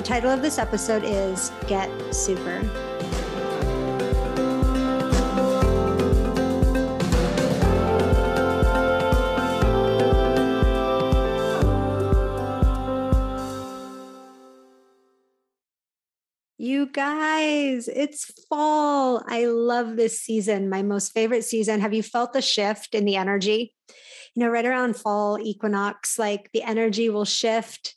The title of this episode is Get Supr. You guys, it's fall. I love this season, my most favorite season. Have you felt the shift in the energy? You know, right around fall equinox, like the energy will shift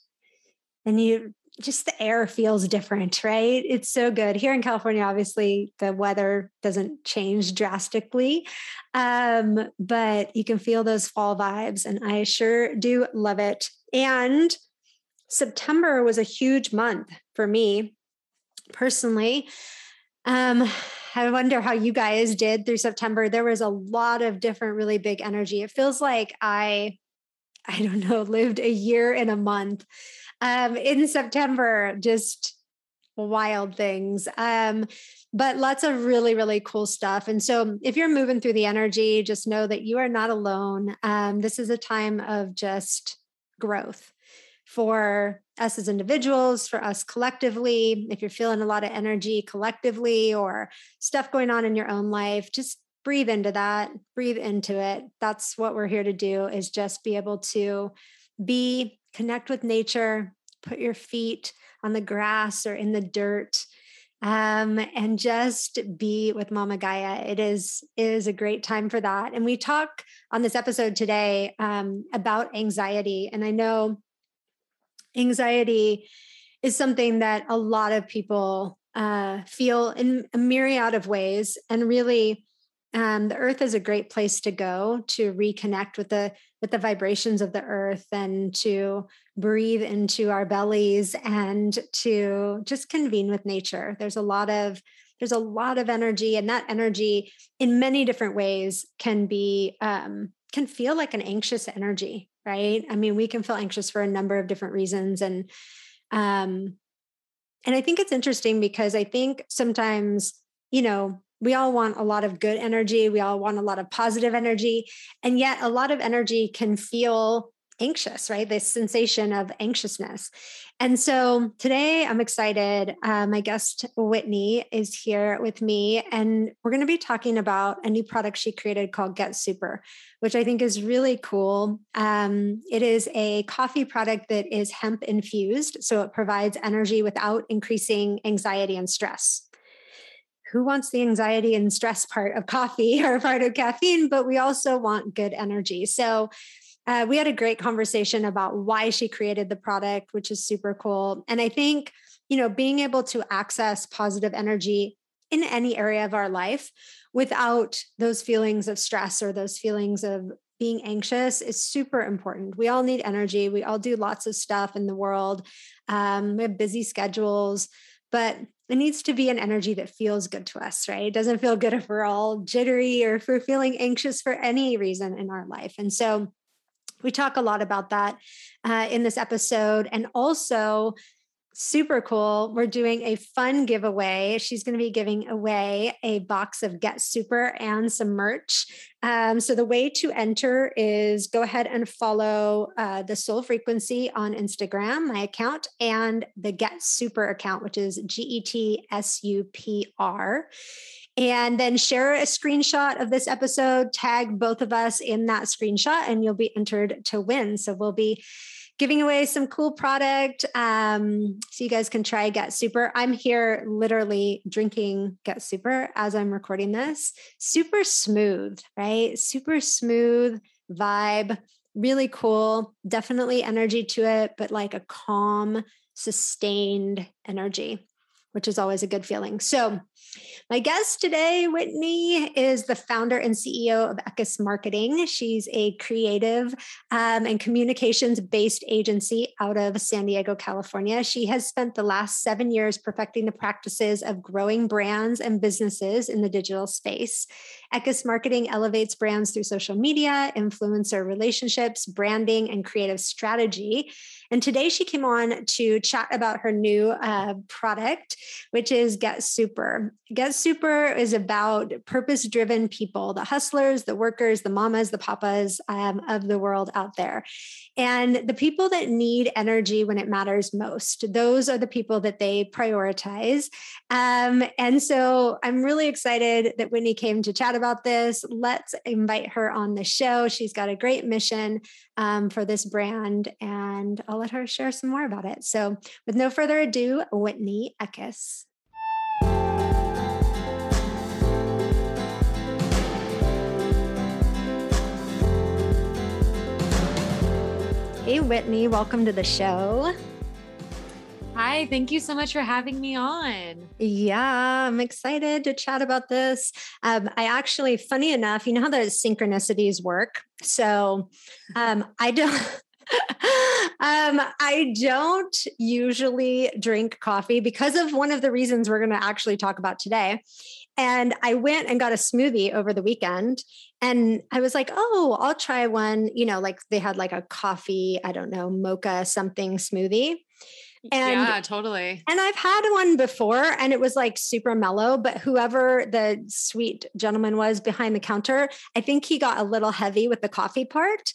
and you just the air feels different, right? It's so good. Here in California, obviously, the weather doesn't change drastically, um, but you can feel those fall vibes, and I sure do love it. And September was a huge month for me personally. Um, I wonder how you guys did through September. There was a lot of different, really big energy. It feels like I, I don't know, lived a year in a month um, in September. Just wild things. Um, but lots of really, really cool stuff. And so if you're moving through the energy, just know that you are not alone. Um, this is a time of just growth for us as individuals, for us collectively. If you're feeling a lot of energy collectively or stuff going on in your own life, just breathe into that, breathe into it. That's what we're here to do is just be able to be connect with nature, put your feet on the grass or in the dirt. Um, and just be with Mama Gaia. It is is a great time for that. And we talk on this episode today um, about anxiety. And I know anxiety is something that a lot of people uh, feel in a myriad of ways, and really um, the earth is a great place to go to reconnect with the with the vibrations of the earth and to breathe into our bellies and to just convene with nature. There's a lot of there's a lot of energy and that energy in many different ways can be um, can feel like an anxious energy right? I mean we can feel anxious for a number of different reasons and um and i think it's interesting because i think sometimes you know we all want a lot of good energy. We all want a lot of positive energy. And yet, a lot of energy can feel anxious, right? This sensation of anxiousness. And so today I'm excited. Uh, my guest, Whitney, is here with me, and we're going to be talking about a new product she created called Get Supr, which I think is really cool. Um, it is a coffee product that is hemp infused, so it provides energy without increasing anxiety and stress who wants the anxiety and stress part of coffee or part of caffeine, but we also want good energy. So uh, we had a great conversation about why she created the product, which is super cool. And I think, you know, being able to access positive energy in any area of our life without those feelings of stress or those feelings of being anxious is super important. We all need energy. We all do lots of stuff in the world. Um, we have busy schedules, but it needs to be an energy that feels good to us, right? It doesn't feel good if we're all jittery or if we're feeling anxious for any reason in our life. And so we talk a lot about that uh, in this episode. And also, super cool. We're doing a fun giveaway. She's going to be giving away a box of Get Supr and some merch. Um, so the way to enter is go ahead and follow uh, the Soul Frequency on Instagram, my account, and the Get Supr account, which is G E T S U P R. And then share a screenshot of this episode, tag both of us in that screenshot, and you'll be entered to win. So we'll be giving away some cool product. Um, so you guys can try Get Supr. I'm here literally drinking Get Supr as I'm recording this. Super smooth, right? Super smooth vibe, really cool. Definitely energy to it, but like a calm, sustained energy. which is always a good feeling. So, my guest today, Whitney, is the founder and CEO of Eckis Marketing. She's a creative um, and communications based agency out of San Diego, California. She has spent the last seven years perfecting the practices of growing brands and businesses in the digital space. Eckis Marketing elevates brands through social media, influencer relationships, branding, and creative strategy. And today she came on to chat about her new uh, product, which is Get Supr. Get Supr is about purpose driven people, the hustlers, the workers, the mamas, the papas um, of the world out there. And the people that need energy when it matters most, those are the people that they prioritize. Um, and so I'm really excited that Whitney came to chat about this. Let's invite her on the show. She's got a great mission um, for this brand, and I'll let her share some more about it. So, with no further ado, Whitney Eckis. Hey, Whitney, welcome to the show. Hi, thank you so much for having me on. Yeah, I'm excited to chat about this. Um, I actually, funny enough, you know how the synchronicities work. So um, I don't. Um, I don't usually drink coffee because of one of the reasons we're going to actually talk about today. And I went and got a smoothie over the weekend. And I was like, oh, I'll try one. You know, like they had like a coffee, I don't know, mocha something smoothie. And yeah, totally. And I've had one before and it was like super mellow, but whoever the sweet gentleman was behind the counter, I think he got a little heavy with the coffee part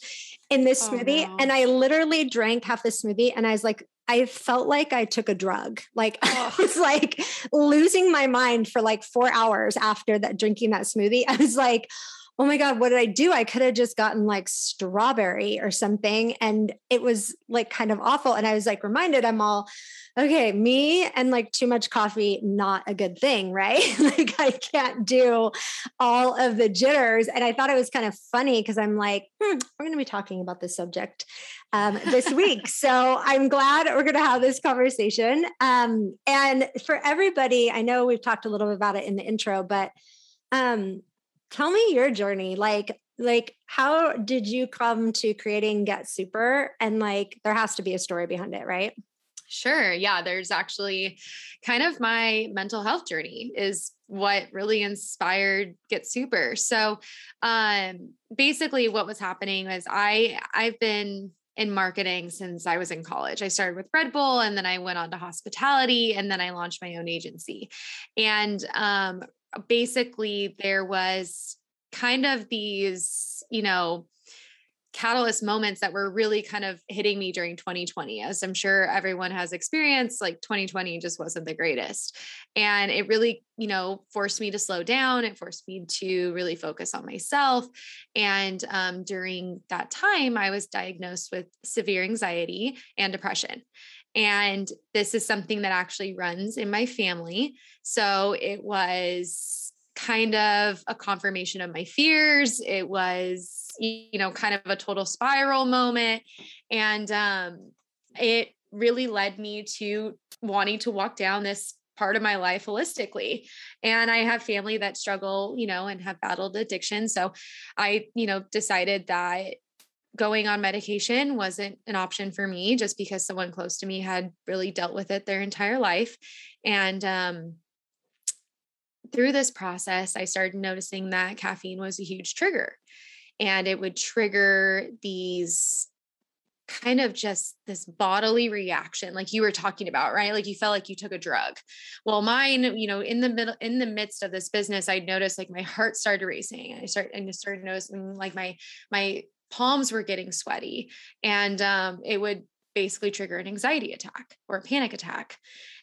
in this oh, smoothie. No. And I literally drank half the smoothie and I was like, I felt like I took a drug. Like oh. I was like losing my mind for like four hours after that drinking that smoothie. I was like, oh my God, what did I do? I could have just gotten like strawberry or something. And it was like kind of awful. And I was like reminded, I'm all, okay, me and like too much coffee, not a good thing, right? like I can't do all of the jitters. And I thought it was kind of funny because I'm like, hmm, we're going to be talking about this subject um, this week. so I'm glad we're going to have this conversation. Um, and for everybody, I know we've talked a little bit about it in the intro, but um, tell me your journey like like how did you come to creating get Supr and like there has to be a story behind it right Sure. Yeah. There's actually kind of my mental health journey is what really inspired Get Supr. So um basically what was happening was I I've been in marketing since I was in college. I started with Red Bull and then I went on to hospitality and then I launched my own agency. And um basically there was kind of these, you know, catalyst moments that were really kind of hitting me during 2020 as i'm sure everyone has experienced like 2020 just wasn't the greatest. And it really you know forced me to slow down it forced me to really focus on myself. And um, during that time i was diagnosed with severe anxiety and depression and this is something that actually runs in my family. So it was kind of a confirmation of my fears. It was, you know, kind of a total spiral moment. And um, it really led me to wanting to walk down this part of my life holistically. And I have family that struggle, you know, and have battled addiction. So I, you know, decided that going on medication wasn't an option for me just because someone close to me had really dealt with it their entire life. And um, through this process, I started noticing that caffeine was a huge trigger. And it would trigger these kind of just this bodily reaction like you were talking about right? Like you felt like you took a drug. Well mine you know in the middle in the midst of this business i noticed like my heart started racing. I started and started noticing like my my palms were getting sweaty and um, it would basically trigger an anxiety attack or a panic attack.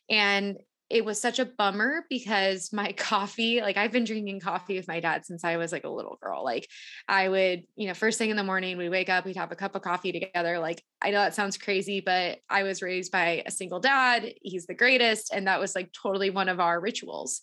And it was such a bummer because my coffee like i've been drinking coffee with my dad since i was like a little girl. Like i would you know first thing in the morning we wake up we'd have a cup of coffee together. Like i know that sounds crazy but i was raised by a single dad. He's the greatest and that was like totally one of our rituals.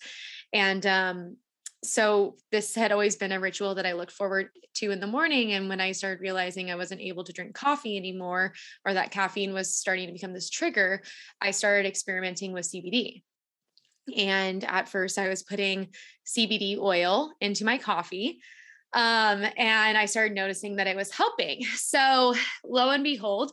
And um so this had always been a ritual that I looked forward to in the morning. And when I started realizing I wasn't able to drink coffee anymore, or that caffeine was starting to become this trigger, I started experimenting with CBD. And at first, I was putting CBD oil into my coffee. Um, and I started noticing that it was helping. So, lo and behold,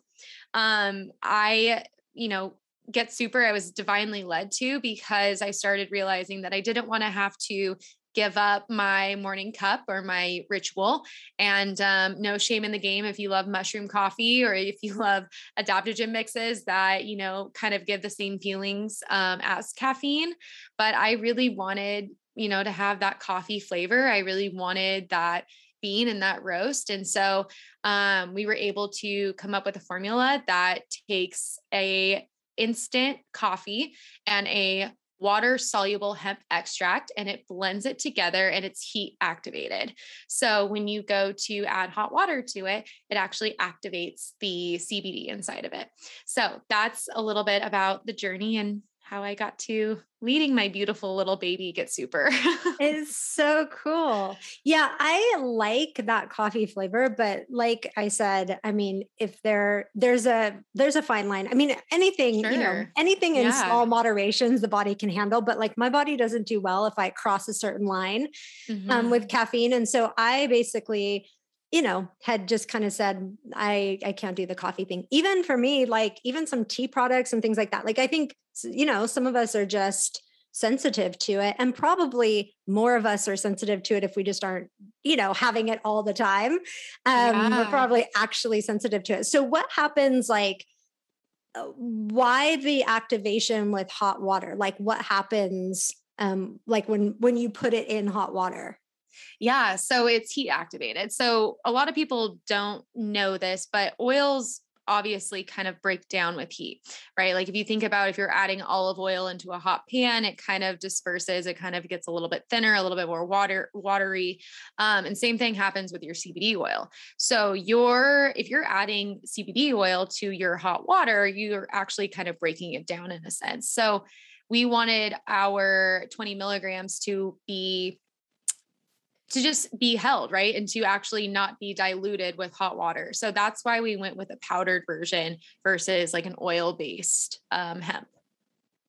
um, I, you know, get Supr, I was divinely led to because I started realizing that I didn't want to have to give up my morning cup or my ritual. And um, no shame in the game if you love mushroom coffee or if you love adaptogen mixes that, you know, kind of give the same feelings um, as caffeine. But I really wanted, you know, to have that coffee flavor. I really wanted that bean and that roast. And so um, we were able to come up with a formula that takes a instant coffee and a water soluble hemp extract and it blends it together and it's heat activated. So when you go to add hot water to it, it actually activates the CBD inside of it. So that's a little bit about the journey and how I got to leading my beautiful little baby get Supr. it's so cool. Yeah, I like that coffee flavor, but like I said, I mean, if there there's a there's a fine line. I mean, anything, sure. you know, anything in yeah. small moderations the body can handle, but like my body doesn't do well if I cross a certain line um, mm-hmm. um, with caffeine. And so I basically you know had just kind of said i i can't do the coffee thing. Even for me like even some tea products and things like that like i think you know some of us are just sensitive to it and probably more of us are sensitive to it if we just aren't you know having it all the time um yeah. we're probably actually sensitive to it. So what happens like uh, why the activation with hot water? Like what happens um like when when you put it in hot water yeah, so it's heat activated. So a lot of people don't know this, but oils obviously kind of break down with heat, right? Like if you think about if you're adding olive oil into a hot pan, it kind of disperses, it kind of gets a little bit thinner, a little bit more water watery. Um, and same thing happens with your CBD oil. So your if you're adding CBD oil to your hot water, you're actually kind of breaking it down in a sense. So we wanted our 20 milligrams to be to just be held, right? And to actually not be diluted with hot water. So that's why we went with a powdered version versus like an oil based um, hemp.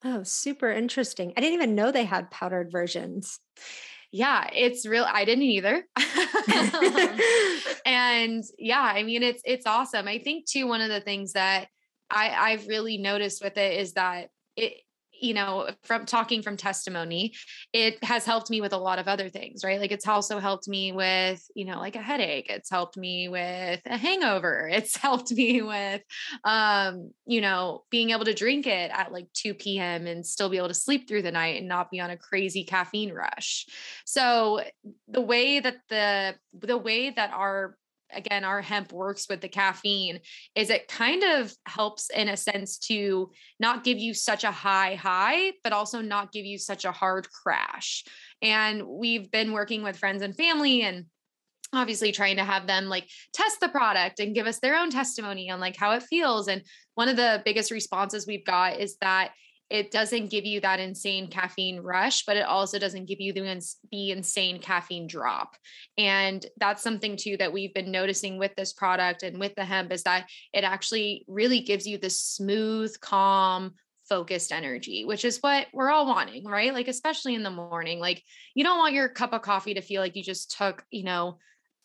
Oh, super interesting. I didn't even know they had powdered versions. Yeah, it's real. I didn't either. and yeah, I mean, it's, it's awesome. I think too, one of the things that I, I've really noticed with it is that it, you know, from talking from testimony, it has helped me with a lot of other things, right? Like it's also helped me with, you know, like a headache. It's helped me with a hangover. It's helped me with, um, you know, being able to drink it at like 2 p.m. and still be able to sleep through the night and not be on a crazy caffeine rush. So the way that the, the way that our again our hemp works with the caffeine is it kind of helps in a sense to not give you such a high high but also not give you such a hard crash. And we've been working with friends and family and obviously trying to have them like test the product and give us their own testimony on like how it feels. And one of the biggest responses we've got is that it doesn't give you that insane caffeine rush, but it also doesn't give you the, the insane caffeine drop. And that's something too that we've been noticing with this product and with the hemp is that it actually really gives you this smooth, calm, focused energy, which is what we're all wanting, right? Like, especially in the morning. Like, you don't want your cup of coffee to feel like you just took, you know,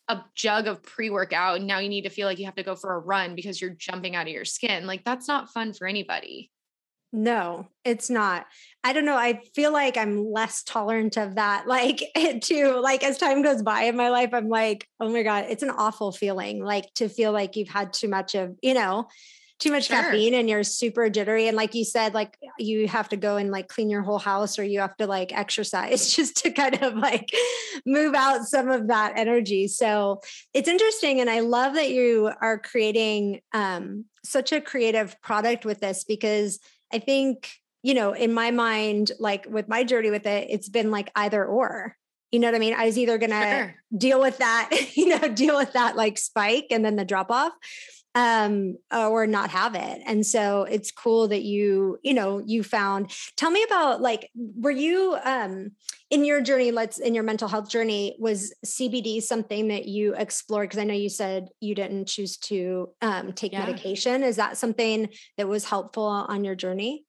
a jug of pre workout and now you need to feel like you have to go for a run because you're jumping out of your skin. Like, that's not fun for anybody. No, it's not. I don't know. I feel like I'm less tolerant of that. Like it too. like as time goes by in my life, I'm like, oh my God, it's an awful feeling. Like to feel like you've had too much of, you know, too much sure. caffeine and you're super jittery. And like you said, like you have to go and like clean your whole house or you have to like exercise just to kind of like move out some of that energy. So it's interesting. And I love that you are creating um, such a creative product with this because I think, you know, in my mind, like with my journey with it, it's been like either or. You know what I mean? I was either going to sure. deal with that, you know, deal with that like spike and then the drop off um or not have it and so it's cool that you you know you found tell me about like were you um in your journey let's in your mental health journey was cbd something that you explored because i know you said you didn't choose to um, take yeah. medication is that something that was helpful on your journey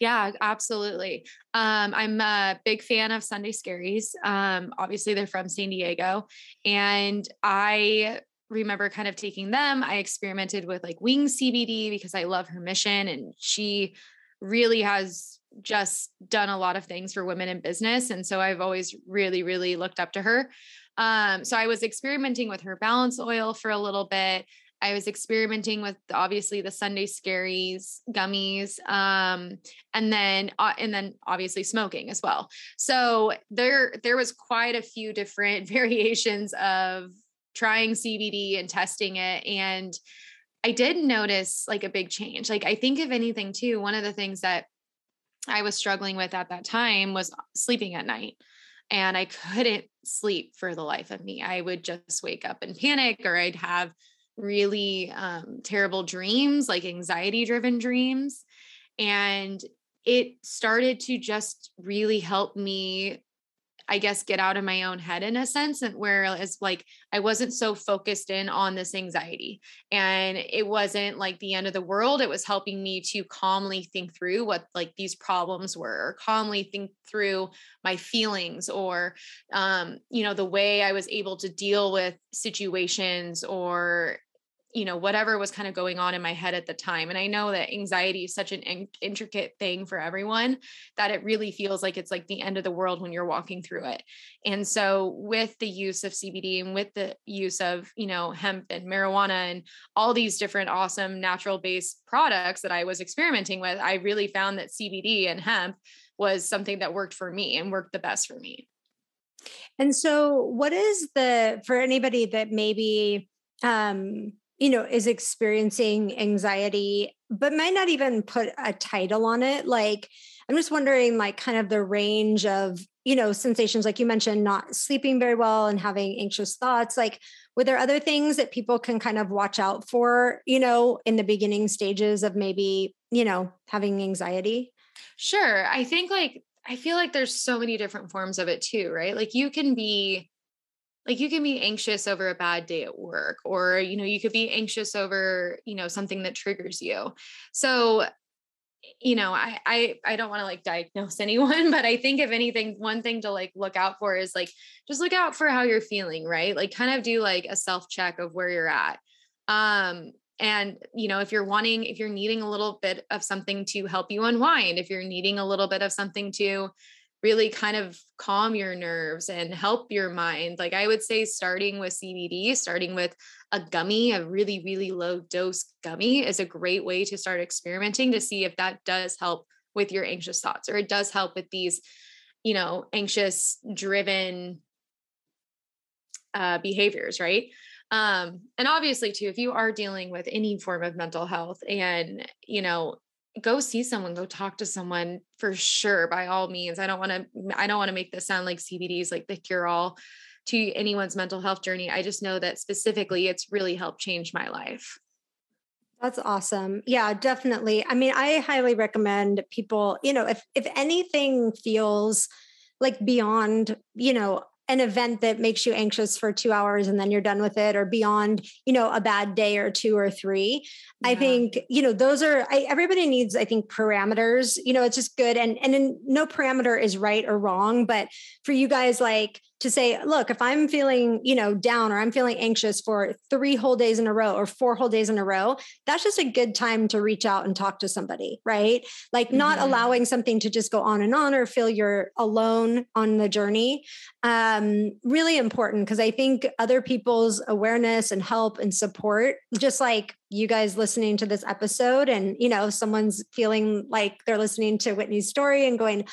Yeah, absolutely. Um, I'm a big fan of Sunday Scaries. Um, obviously, they're from San Diego. And I remember kind of taking them. I experimented with like Wing CBD because I love her mission and she really has just done a lot of things for women in business. And so I've always really, really looked up to her. Um, so I was experimenting with her balance oil for a little bit. I was experimenting with obviously the Sunday Scaries gummies, um, and then uh, and then obviously smoking as well. So there there was quite a few different variations of trying CBD and testing it, and I did notice like a big change. Like I think if anything too, one of the things that I was struggling with at that time was sleeping at night. And I couldn't sleep for the life of me. I would just wake up and panic, or I'd have really um, terrible dreams, like anxiety driven dreams. And it started to just really help me I guess get out of my own head in a sense and whereas like I wasn't so focused in on this anxiety and it wasn't like the end of the world it was helping me to calmly think through what like these problems were or calmly think through my feelings or um you know the way I was able to deal with situations or you know whatever was kind of going on in my head at the time and i know that anxiety is such an in- intricate thing for everyone that it really feels like it's like the end of the world when you're walking through it. And so with the use of cbd and with the use of you know hemp and marijuana and all these different awesome natural based products that i was experimenting with i really found that cbd and hemp was something that worked for me and worked the best for me. And so what is the for anybody that maybe um you know, is experiencing anxiety, but might not even put a title on it. Like, I'm just wondering, like, kind of the range of, you know, sensations, like you mentioned, not sleeping very well and having anxious thoughts. Like, were there other things that people can kind of watch out for, you know, in the beginning stages of maybe, you know, having anxiety? Sure. I think like, I feel like there's so many different forms of it too, right? Like, you can be, like you can be anxious over a bad day at work or you know you could be anxious over you know something that triggers you. So you know i i, I don't want to like diagnose anyone but i think if anything one thing to like look out for is like just look out for how you're feeling right? Like kind of do like a self check of where you're at. Um and you know if you're wanting if you're needing a little bit of something to help you unwind if you're needing a little bit of something to really kind of calm your nerves and help your mind. Like I would say, starting with CBD, starting with a gummy, a really, really low dose gummy is a great way to start experimenting to see if that does help with your anxious thoughts or it does help with these, you know, anxious driven uh, behaviors, right? Um, and obviously, too, if you are dealing with any form of mental health and, you know, go see someone go talk to someone for sure by all means i don't want to i don't want to make this sound like cbd is like the cure all to anyone's mental health journey i just know that specifically it's really helped change my life that's awesome. Yeah, definitely. I mean, I highly recommend people, you know, if if anything feels like beyond, you know, an event that makes you anxious for two hours and then you're done with it or beyond you know a bad day or two or three. Yeah. i think you know those are I, everybody needs i think parameters. You know it's just good. And and in, no parameter is right or wrong but for you guys like to say, look, if I'm feeling, you know, down or I'm feeling anxious for three whole days in a row or four whole days in a row, that's just a good time to reach out and talk to somebody, right? Like mm-hmm. not allowing something to just go on and on or feel you're alone on the journey. Um, really important because I think other people's awareness and help and support, just like you guys listening to this episode, and you know, someone's feeling like they're listening to Whitney's story and going,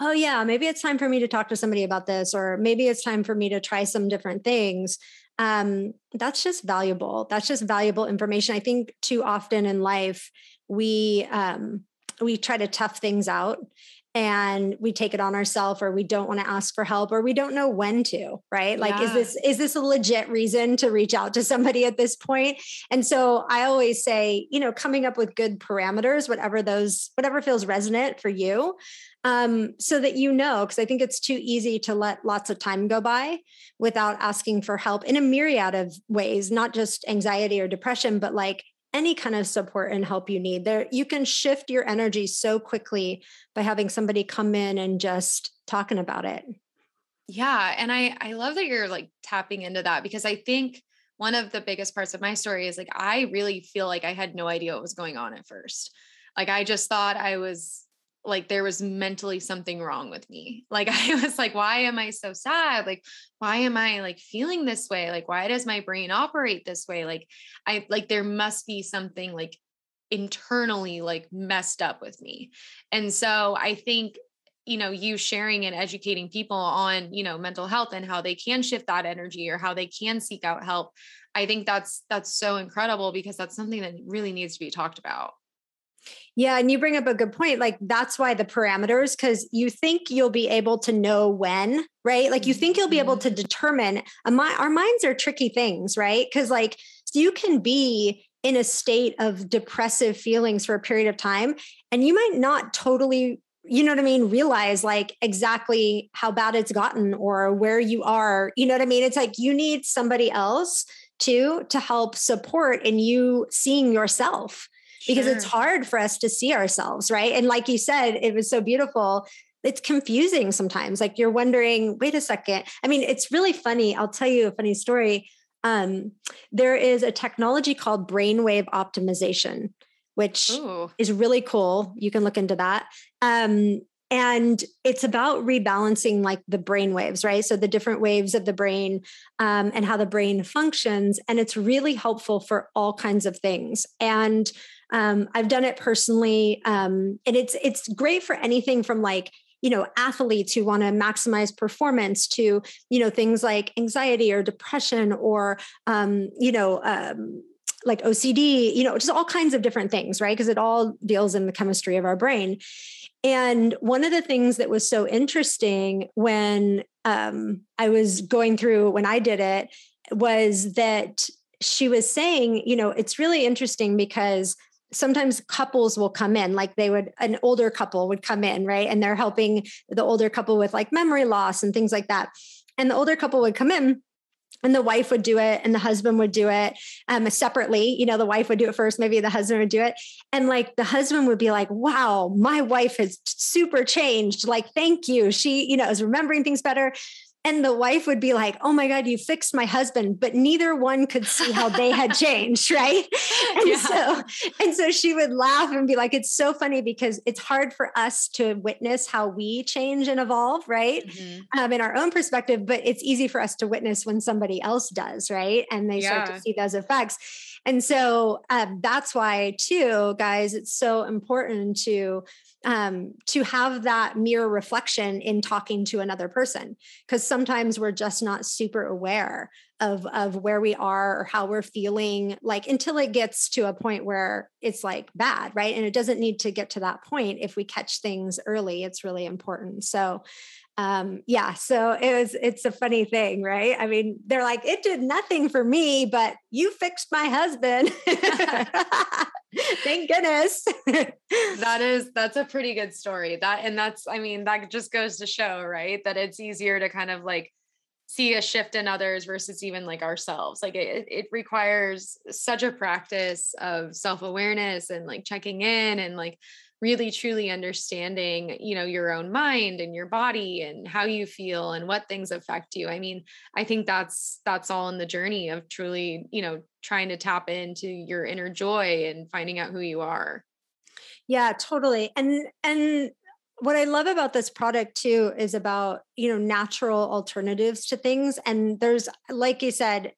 oh yeah maybe it's time for me to talk to somebody about this or maybe it's time for me to try some different things. Um, that's just valuable. That's just valuable information. I think too often in life we um, we try to tough things out and we take it on ourselves or we don't want to ask for help or we don't know when to right like yeah. is this is this a legit reason to reach out to somebody at this point and so i always say you know coming up with good parameters whatever those whatever feels resonant for you um, so that you know, because I think it's too easy to let lots of time go by without asking for help in a myriad of ways, not just anxiety or depression, but like any kind of support and help you need. There you can shift your energy so quickly by having somebody come in and just talking about it. Yeah, and I I love that you're like tapping into that because I think one of the biggest parts of my story is like I really feel like I had no idea what was going on at first. Like I just thought I was like there was mentally something wrong with me. Like I was like, why am I so sad? Like, why am I like feeling this way? Like, why does my brain operate this way? Like, I like there must be something like internally like messed up with me. And so I think you know you sharing and educating people on you know mental health and how they can shift that energy or how they can seek out help i think that's that's so incredible because that's something that really needs to be talked about yeah, and you bring up a good point. Like that's why the parameters, because you think you'll be able to know when, right? Like you think you'll be able mm-hmm. to determine. Our minds are tricky things, right? Because like you can be in a state of depressive feelings for a period of time, and you might not totally you know what I mean, realize like exactly how bad it's gotten or where you are. You know what I mean? It's like you need somebody else to to help support in you seeing yourself because it's hard for us to see ourselves, right? And like you said, it was so beautiful. It's confusing sometimes. Like you're wondering, wait a second. I mean, it's really funny. I'll tell you a funny story. Um, there is a technology called brainwave optimization, which Ooh. is really cool. You can look into that. Um, and it's about rebalancing like the brain waves right so the different waves of the brain um, and how the brain functions and it's really helpful for all kinds of things and um, I've done it personally, um, and it's it's great for anything from like you know athletes who want to maximize performance to you know things like anxiety or depression or um, you know um, like OCD, you know, just all kinds of different things, right? Because it all deals in the chemistry of our brain. And one of the things that was so interesting when um, I was going through when I did it was that she was saying, you know, it's really interesting because sometimes couples will come in like they would an older couple would come in right? And they're helping the older couple with like memory loss and things like that. And the older couple would come in and the wife would do it and the husband would do it um, separately. You know the wife would do it first maybe the husband would do it. And like the husband would be like wow my wife has super changed. Like thank you. She you know is remembering things better and the wife would be like oh my god you fixed my husband but neither one could see how they had changed right and yeah. so and so she would laugh and be like it's so funny because it's hard for us to witness how we change and evolve right mm-hmm. um, in our own perspective but it's easy for us to witness when somebody else does right and they yeah. start to see those effects and so um, that's why too guys it's so important to um, to have that mirror reflection in talking to another person because sometimes we're just not super aware of of where we are or how we're feeling like until it gets to a point where it's like bad right? And it doesn't need to get to that point if we catch things early it's really important. So um yeah so it was it's a funny thing right? I mean they're like it did nothing for me but you fixed my husband. Thank goodness. That is that's a pretty good story. That and that's i mean that just goes to show right that it's easier to kind of like see a shift in others versus even like ourselves like it, it requires such a practice of self-awareness and like checking in and like really truly understanding you know your own mind and your body and how you feel and what things affect you. I mean i think that's that's all in the journey of truly you know trying to tap into your inner joy and finding out who you are. Yeah totally and and what I love about this product too is about, you know, natural alternatives to things. And there's, like you said,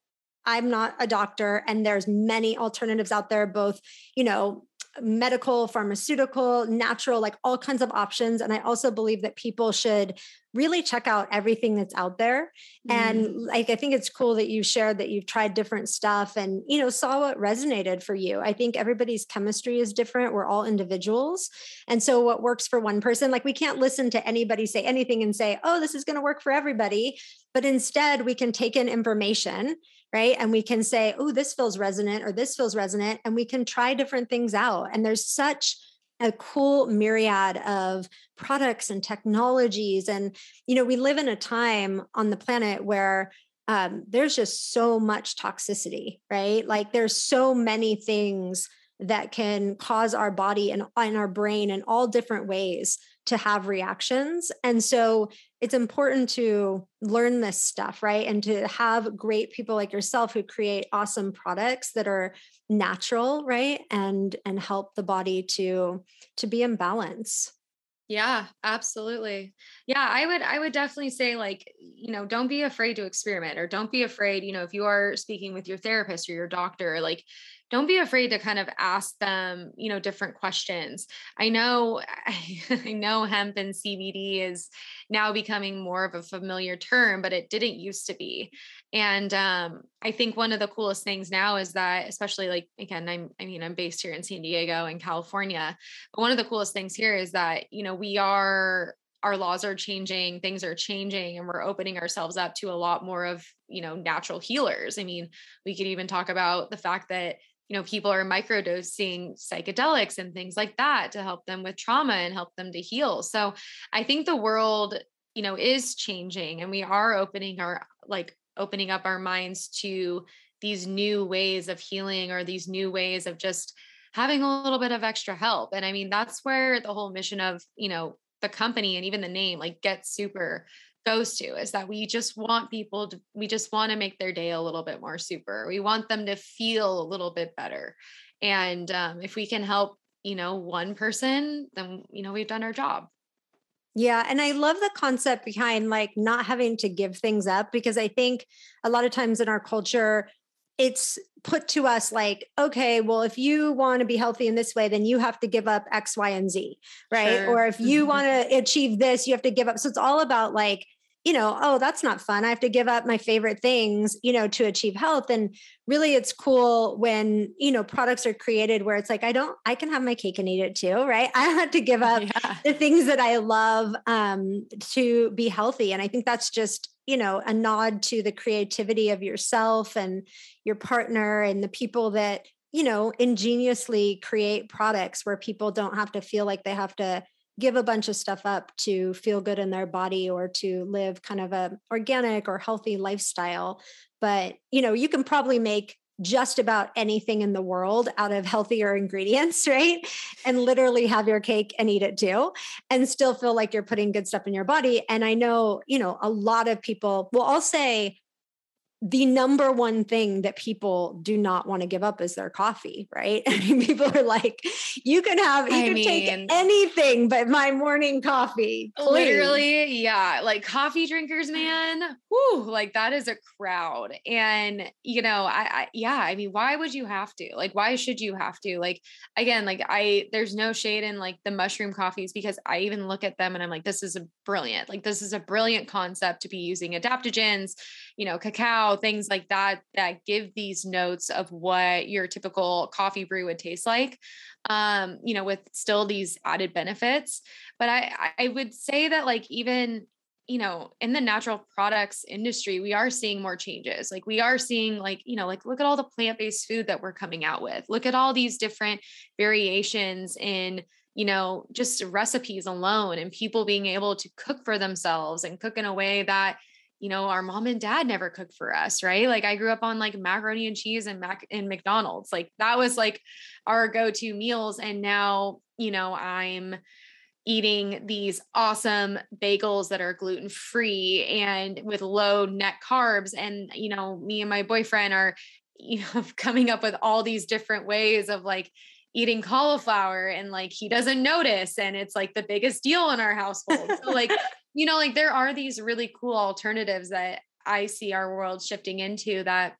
I'm not a doctor and there's many alternatives out there, both, you know, medical, pharmaceutical, natural, like all kinds of options. And I also believe that people should really check out everything that's out there. Mm. And like, I think it's cool that you shared that you've tried different stuff and, you know, saw what resonated for you. I think everybody's chemistry is different. We're all individuals. And so what works for one person, like we can't listen to anybody say anything and say, oh, this is going to work for everybody. But instead, we can take in information right? And we can say, oh, this feels resonant or this feels resonant. And we can try different things out. And there's such a cool myriad of products and technologies. And, you know, we live in a time on the planet where um, there's just so much toxicity, right? Like there's so many things that can cause our body and, and our brain in all different ways to have reactions. And so it's important to learn this stuff, right? And to have great people like yourself who create awesome products that are natural, right? And and help the body to to be in balance. Yeah, absolutely. Yeah, I would I would definitely say like, you know, don't be afraid to experiment or don't be afraid, you know, if you are speaking with your therapist or your doctor, like don't be afraid to kind of ask them, you know, different questions. I know I know hemp and CBD is now becoming more of a familiar term, but it didn't used to be. And um, I think one of the coolest things now is that, especially like again, I'm I mean, I'm based here in San Diego in California. But one of the coolest things here is that, you know, we are our laws are changing things are changing and we're opening ourselves up to a lot more of you know natural healers i mean we could even talk about the fact that you know people are microdosing psychedelics and things like that to help them with trauma and help them to heal. So i think the world you know is changing and we are opening our like opening up our minds to these new ways of healing or these new ways of just having a little bit of extra help. And i mean that's where the whole mission of you know the company and even the name like get Supr goes to is that we just want people to we just want to make their day a little bit more super we want them to feel a little bit better and um, if we can help you know one person then you know we've done our job yeah. And I love the concept behind like not having to give things up because I think a lot of times in our culture, it's put to us like, okay, well, if you want to be healthy in this way, then you have to give up X, Y, and Z. Right. Sure. Or if you want to achieve this, you have to give up. So it's all about like, you know, oh, that's not fun. I have to give up my favorite things, you know, to achieve health. And really, it's cool when, you know, products are created where it's like, I don't, I can have my cake and eat it too, right? I don't have to give up yeah. the things that I love um, to be healthy. And I think that's just, you know, a nod to the creativity of yourself and your partner and the people that, you know, ingeniously create products where people don't have to feel like they have to give a bunch of stuff up to feel good in their body or to live kind of a organic or healthy lifestyle but you know you can probably make just about anything in the world out of healthier ingredients, right? And literally have your cake and eat it too, and still feel like you're putting good stuff in your body. And I know, you know, a lot of people, well, I'll say the number one thing that people do not want to give up is their coffee, right? I mean, people are like, you can have, you I can mean, take anything but my morning coffee. Please. Literally, yeah. Like coffee drinkers, man. Whoo, like that is a crowd. And, you know, I, I, yeah, I mean, why would you have to? Like, why should you have to? Like, again, like I, there's no shade in like the mushroom coffees because I even look at them and I'm like, this is a brilliant, like, this is a brilliant concept to be using adaptogens, you know, cacao things like that that give these notes of what your typical coffee brew would taste like. Um, you know, with still these added benefits. But I I would say that like even you know in the natural products industry we are seeing more changes like we are seeing like you know like look at all the plant-based food that we're coming out with look at all these different variations in you know just recipes alone and people being able to cook for themselves and cook in a way that you know, our mom and dad never cooked for us, right? Like I grew up on like macaroni and cheese and mac and McDonald's. Like that was like our go-to meals. And now, you know, I'm eating these awesome bagels that are gluten free and with low net carbs. And, you know, me and my boyfriend are, you know, coming up with all these different ways of like eating cauliflower and like he doesn't notice and it's like the biggest deal in our household. So like you know, like there are these really cool alternatives that I see our world shifting into that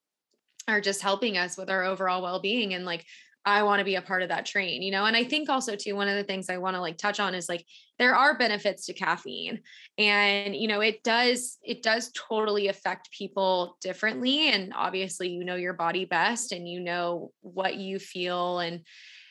are just helping us with our overall well-being and like I want to be a part of that train, you know? And I think also too one of the things I want to like touch on is like there are benefits to caffeine. And you know, it does it does totally affect people differently and obviously you know your body best and you know what you feel and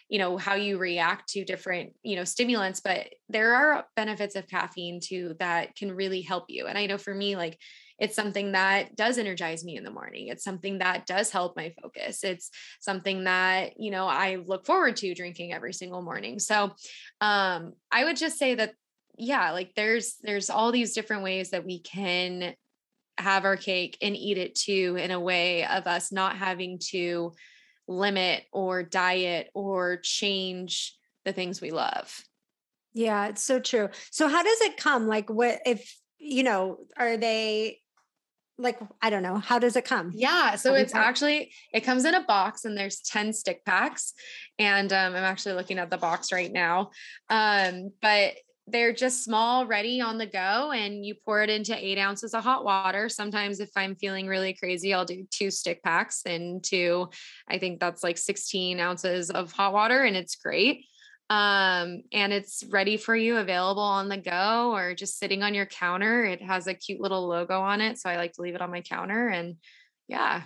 you know how you react to different you know stimulants but there are benefits of caffeine too that can really help you. And i know for me like it's something that does energize me in the morning. It's something that does help my focus. It's something that you know i look forward to drinking every single morning. So um i would just say that yeah like there's there's all these different ways that we can have our cake and eat it too in a way of us not having to limit or diet or change the things we love. Yeah, it's so true. So how does it come? Like what if you know, are they like I don't know, how does it come? Yeah, so it's actually it comes in a box and there's 10 stick packs and um, I'm actually looking at the box right now. Um, but they're just small, ready on the go, and you pour it into eight ounces of hot water. Sometimes, if I'm feeling really crazy, I'll do two stick packs and two, I think that's like 16 ounces of hot water, and it's great. Um, and it's ready for you, available on the go or just sitting on your counter. It has a cute little logo on it. So I like to leave it on my counter. And yeah,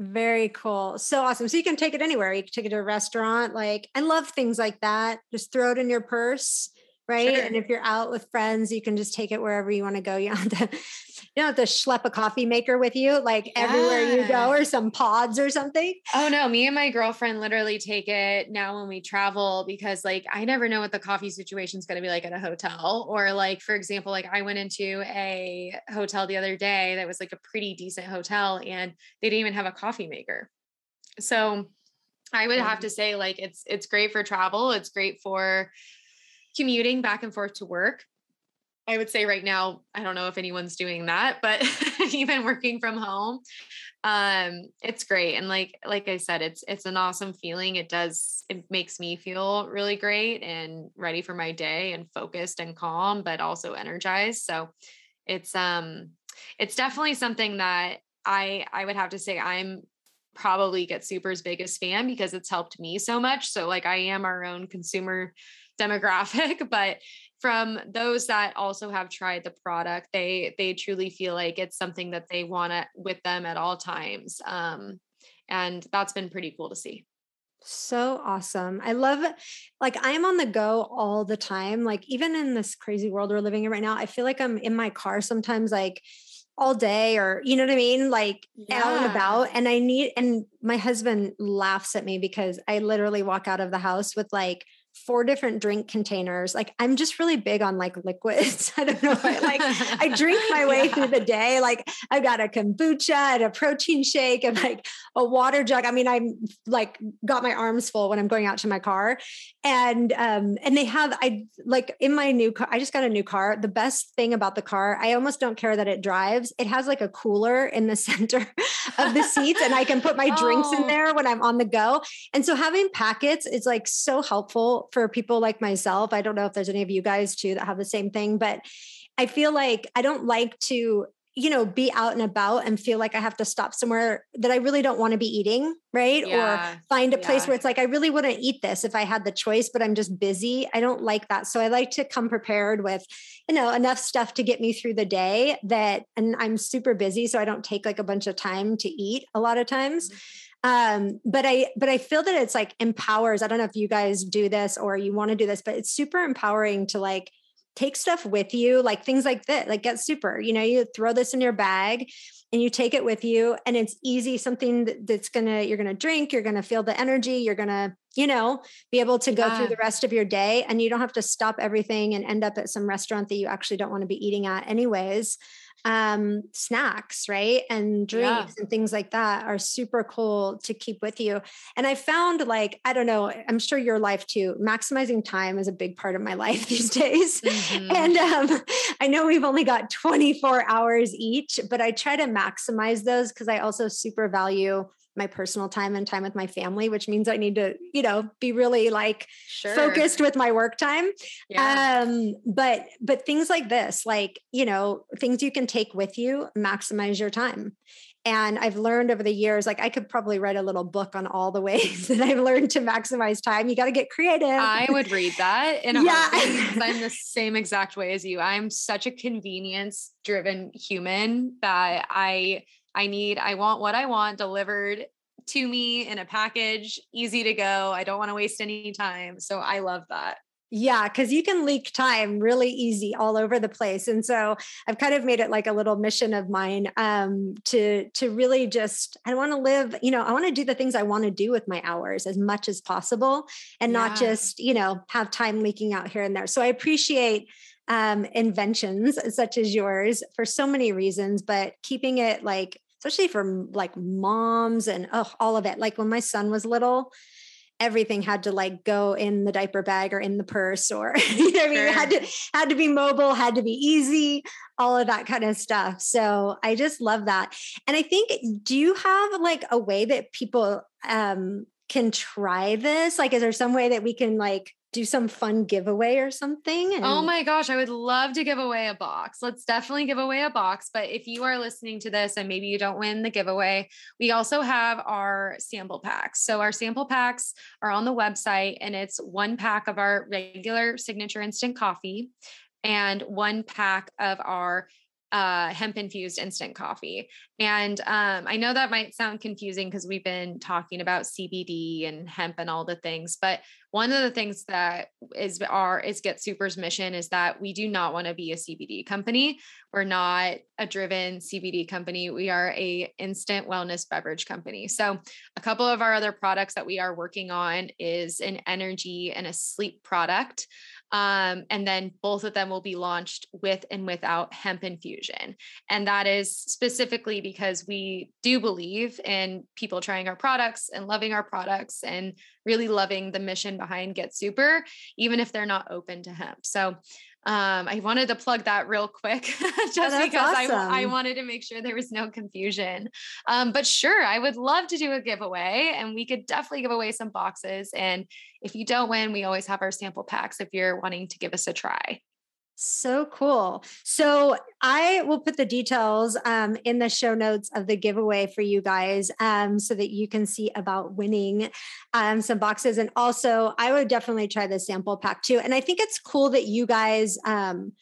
very cool. So awesome. So you can take it anywhere. You can take it to a restaurant. Like, I love things like that. Just throw it in your purse right? Sure. And if you're out with friends, you can just take it wherever you want to go. You don't have to, you don't have to schlep a coffee maker with you, like yeah. everywhere you go, or some pods or something. Oh no, me and my girlfriend literally take it now when we travel because like I never know what the coffee situation is going to be like at a hotel. Or like, for example, like I went into a hotel the other day that was like a pretty decent hotel and they didn't even have a coffee maker. So I would have to say like it's it's great for travel. It's great for commuting back and forth to work. I would say right now, I don't know if anyone's doing that, but even working from home, um, it's great. And like, like I said, it's, it's an awesome feeling. It does, it makes me feel really great and ready for my day and focused and calm, but also energized. So it's, um, it's definitely something that I, I would have to say I'm probably Get Supr's biggest fan because it's helped me so much. So like I am our own consumer demographic but from those that also have tried the product they they truly feel like it's something that they want to with them at all times um, and that's been pretty cool to see so awesome. I love like I'm on the go all the time. Like even in this crazy world we're living in right now, I feel like I'm in my car sometimes like all day or you know what I mean? Like yeah. out and about. And I need and my husband laughs at me because I literally walk out of the house with like four different drink containers. Like I'm just really big on like liquids. I don't know. I, like I drink my way yeah. through the day. Like I've got a kombucha and a protein shake and like a water jug. I mean, I'm like got my arms full when I'm going out to my car. And um and they have I like in my new car, I just got a new car. The best thing about the car, I almost don't care that it drives. It has like a cooler in the center of the seats and I can put my oh. drinks in oh. there when I'm on the go. And so having packets is like so helpful for people like myself. I don't know if there's any of you guys too that have the same thing, but I feel like I don't like to you know be out and about and feel like i have to stop somewhere that i really don't want to be eating right yeah. or find a place yeah. where it's like i really wouldn't eat this if i had the choice but i'm just busy i don't like that so i like to come prepared with you know enough stuff to get me through the day that and i'm super busy so i don't take like a bunch of time to eat a lot of times mm-hmm um but i but i feel that it's like empowers i don't know if you guys do this or you want to do this but it's super empowering to like take stuff with you like things like that like get Supr you know you throw this in your bag and you take it with you and it's easy something that's gonna you're gonna drink you're gonna feel the energy you're gonna you know be able to go yeah. through the rest of your day and you don't have to stop everything and end up at some restaurant that you actually don't want to be eating at anyways um, snacks, right? And drinks yeah. and things like that are super cool to keep with you. And I found like, I don't know, I'm sure your life too, maximizing time is a big part of my life these days. Mm-hmm. And um, I know we've only got 24 hours each, but I try to maximize those because I also super value my personal time and time with my family, which means I need to, you know, be really like sure. focused with my work time. Yeah. Um, but but things like this, like, you know, things you can take with you, maximize your time. And I've learned over the years, like I could probably write a little book on all the ways that I've learned to maximize time. You got to get creative. I would read that in a yeah. I'm the same exact way as you. I'm such a convenience driven human that I I need, I want what I want delivered to me in a package, easy to go. I don't want to waste any time. So I love that. Yeah, because you can leak time really easy all over the place. And so I've kind of made it like a little mission of mine um, to to really just I want to live, you know, I want to do the things I want to do with my hours as much as possible and yeah. not just, you know, have time leaking out here and there. So I appreciate um, inventions such as yours for so many reasons, but keeping it like especially for like moms and oh, all of it. Like when my son was little, everything had to like go in the diaper bag or in the purse or you know I mean had to had to be mobile, had to be easy, all of that kind of stuff. So I just love that. And I think do you have like a way that people um can try this? Like is there some way that we can like do some fun giveaway or something? And- oh my gosh, I would love to give away a box. Let's definitely give away a box. But if you are listening to this and maybe you don't win the giveaway, we also have our sample packs. So our sample packs are on the website and it's one pack of our regular signature instant coffee and one pack of our uh, hemp infused instant coffee. And um, I know that might sound confusing because we've been talking about CBD and hemp and all the things, but one of the things that is our is Get Supr's mission is that we do not want to be a CBD company. We're not a driven CBD company. We are a instant wellness beverage company. So a couple of our other products that we are working on is an energy and a sleep product. Um, and then both of them will be launched with and without hemp infusion. And that is specifically because we do believe in people trying our products and loving our products and really loving the mission behind Get Supr, even if they're not open to hemp. So um, I wanted to plug that real quick just oh, because awesome. I, I wanted to make sure there was no confusion. Um, but sure, I would love to do a giveaway and we could definitely give away some boxes. And if you don't win, we always have our sample packs if you're wanting to give us a try. So cool. So I will put the details um, in the show notes of the giveaway for you guys um, so that you can see about winning um, some boxes. And also, I would definitely try the sample pack too. And I think it's cool that you guys um,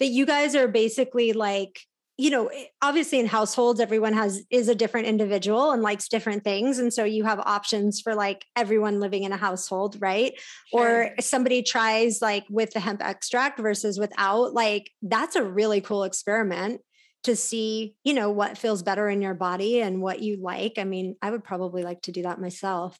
that you guys are basically like you know eh, obviously in households everyone has is a different individual and likes different things and so you have options for like everyone living in a household right? Sure. or somebody tries like with the hemp extract versus without like that's a really cool experiment to see you know what feels better in your body and what you like. I mean i would probably like to do that myself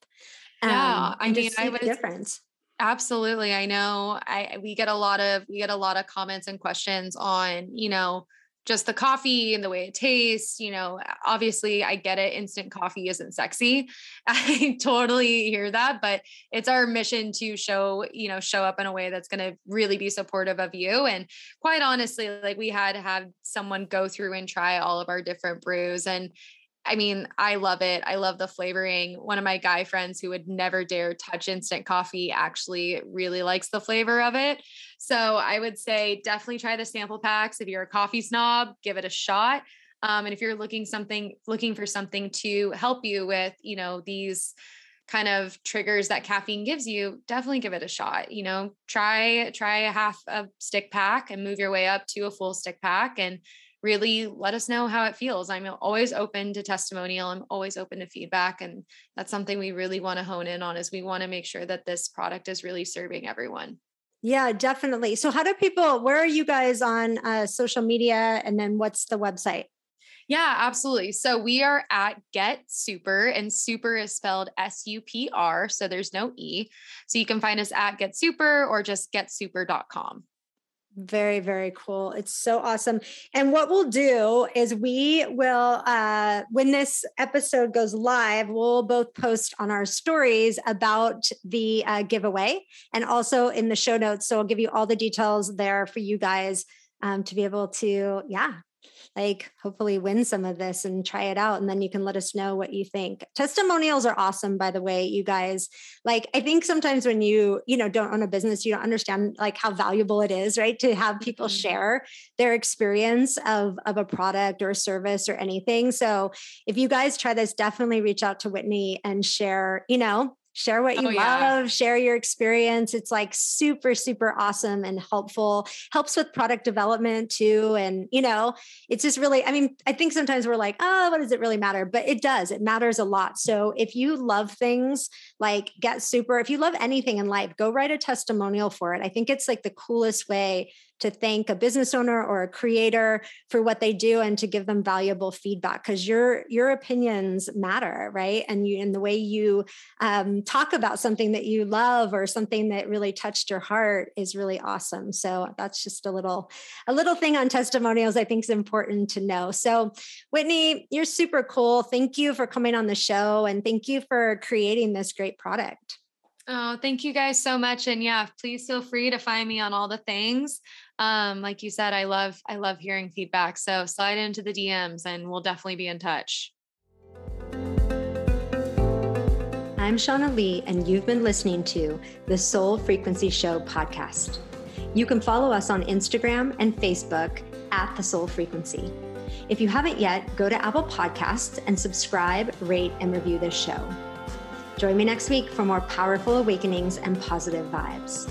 yeah um, i mean i would difference. Absolutely i know i we get a lot of we get a lot of comments and questions on you know just the coffee and the way it tastes, you know, obviously I get it. Instant coffee isn't sexy. I totally hear that, but it's our mission to show, you know, show up in a way that's going to really be supportive of you. And quite honestly, like we had to have someone go through and try all of our different brews and I mean, I love it. I love the flavoring. One of my guy friends who would never dare touch instant coffee actually really likes the flavor of it. So I would say definitely try the sample packs. If you're a coffee snob, give it a shot. Um, and if you're looking something looking for something to help you with, you know, these kind of triggers that caffeine gives you, definitely give it a shot. You know, try try a half a stick pack and move your way up to a full stick pack and really let us know how it feels. I'm always open to testimonial. I'm always open to feedback. And that's something we really want to hone in on is we want to make sure that this product is really serving everyone. Yeah, definitely. So how do people, where are you guys on uh, social media? And then what's the website? Yeah, absolutely. So we are at Get Supr, and Super is spelled S U P R. So there's no E. So you can find us at Get Supr or just getsupr.com. Very, very cool. It's so awesome. And what we'll do is we will, uh, when this episode goes live, we'll both post on our stories about the uh, giveaway and also in the show notes. So I'll give you all the details there for you guys um, to be able to, yeah, like hopefully win some of this and try it out and then you can let us know what you think. Testimonials are awesome by the way you guys. Like i think sometimes when you you know don't own a business you don't understand like how valuable it is right to have people mm-hmm. share their experience of of a product or a service or anything. So if you guys try this definitely reach out to whitney and share you know share what you oh, love, yeah. share your experience. It's like super, super awesome and helpful. Helps with product development too. And, you know, it's just really, I mean, I think sometimes we're like, oh, what does it really matter? But it does, it matters a lot. So if you love things like get Supr, if you love anything in life, go write a testimonial for it. I think it's like the coolest way to thank a business owner or a creator for what they do and to give them valuable feedback because your your opinions matter right? And you in the way you um, talk about something that you love or something that really touched your heart is really awesome. So that's just a little a little thing on testimonials i think is important to know. So whitney you're super cool. Thank you for coming on the show and thank you for creating this great product Oh, thank you guys so much. And yeah, please feel free to find me on all the things um, like you said, I love I love hearing feedback. So slide into the DMs and we'll definitely be in touch. I'm Shauna Lee, and you've been listening to the Soul Frequency Show podcast. You can follow us on Instagram and Facebook at the Soul Frequency. If you haven't yet, go to Apple Podcasts and subscribe, rate, and review this show. Join me next week for more powerful awakenings and positive vibes.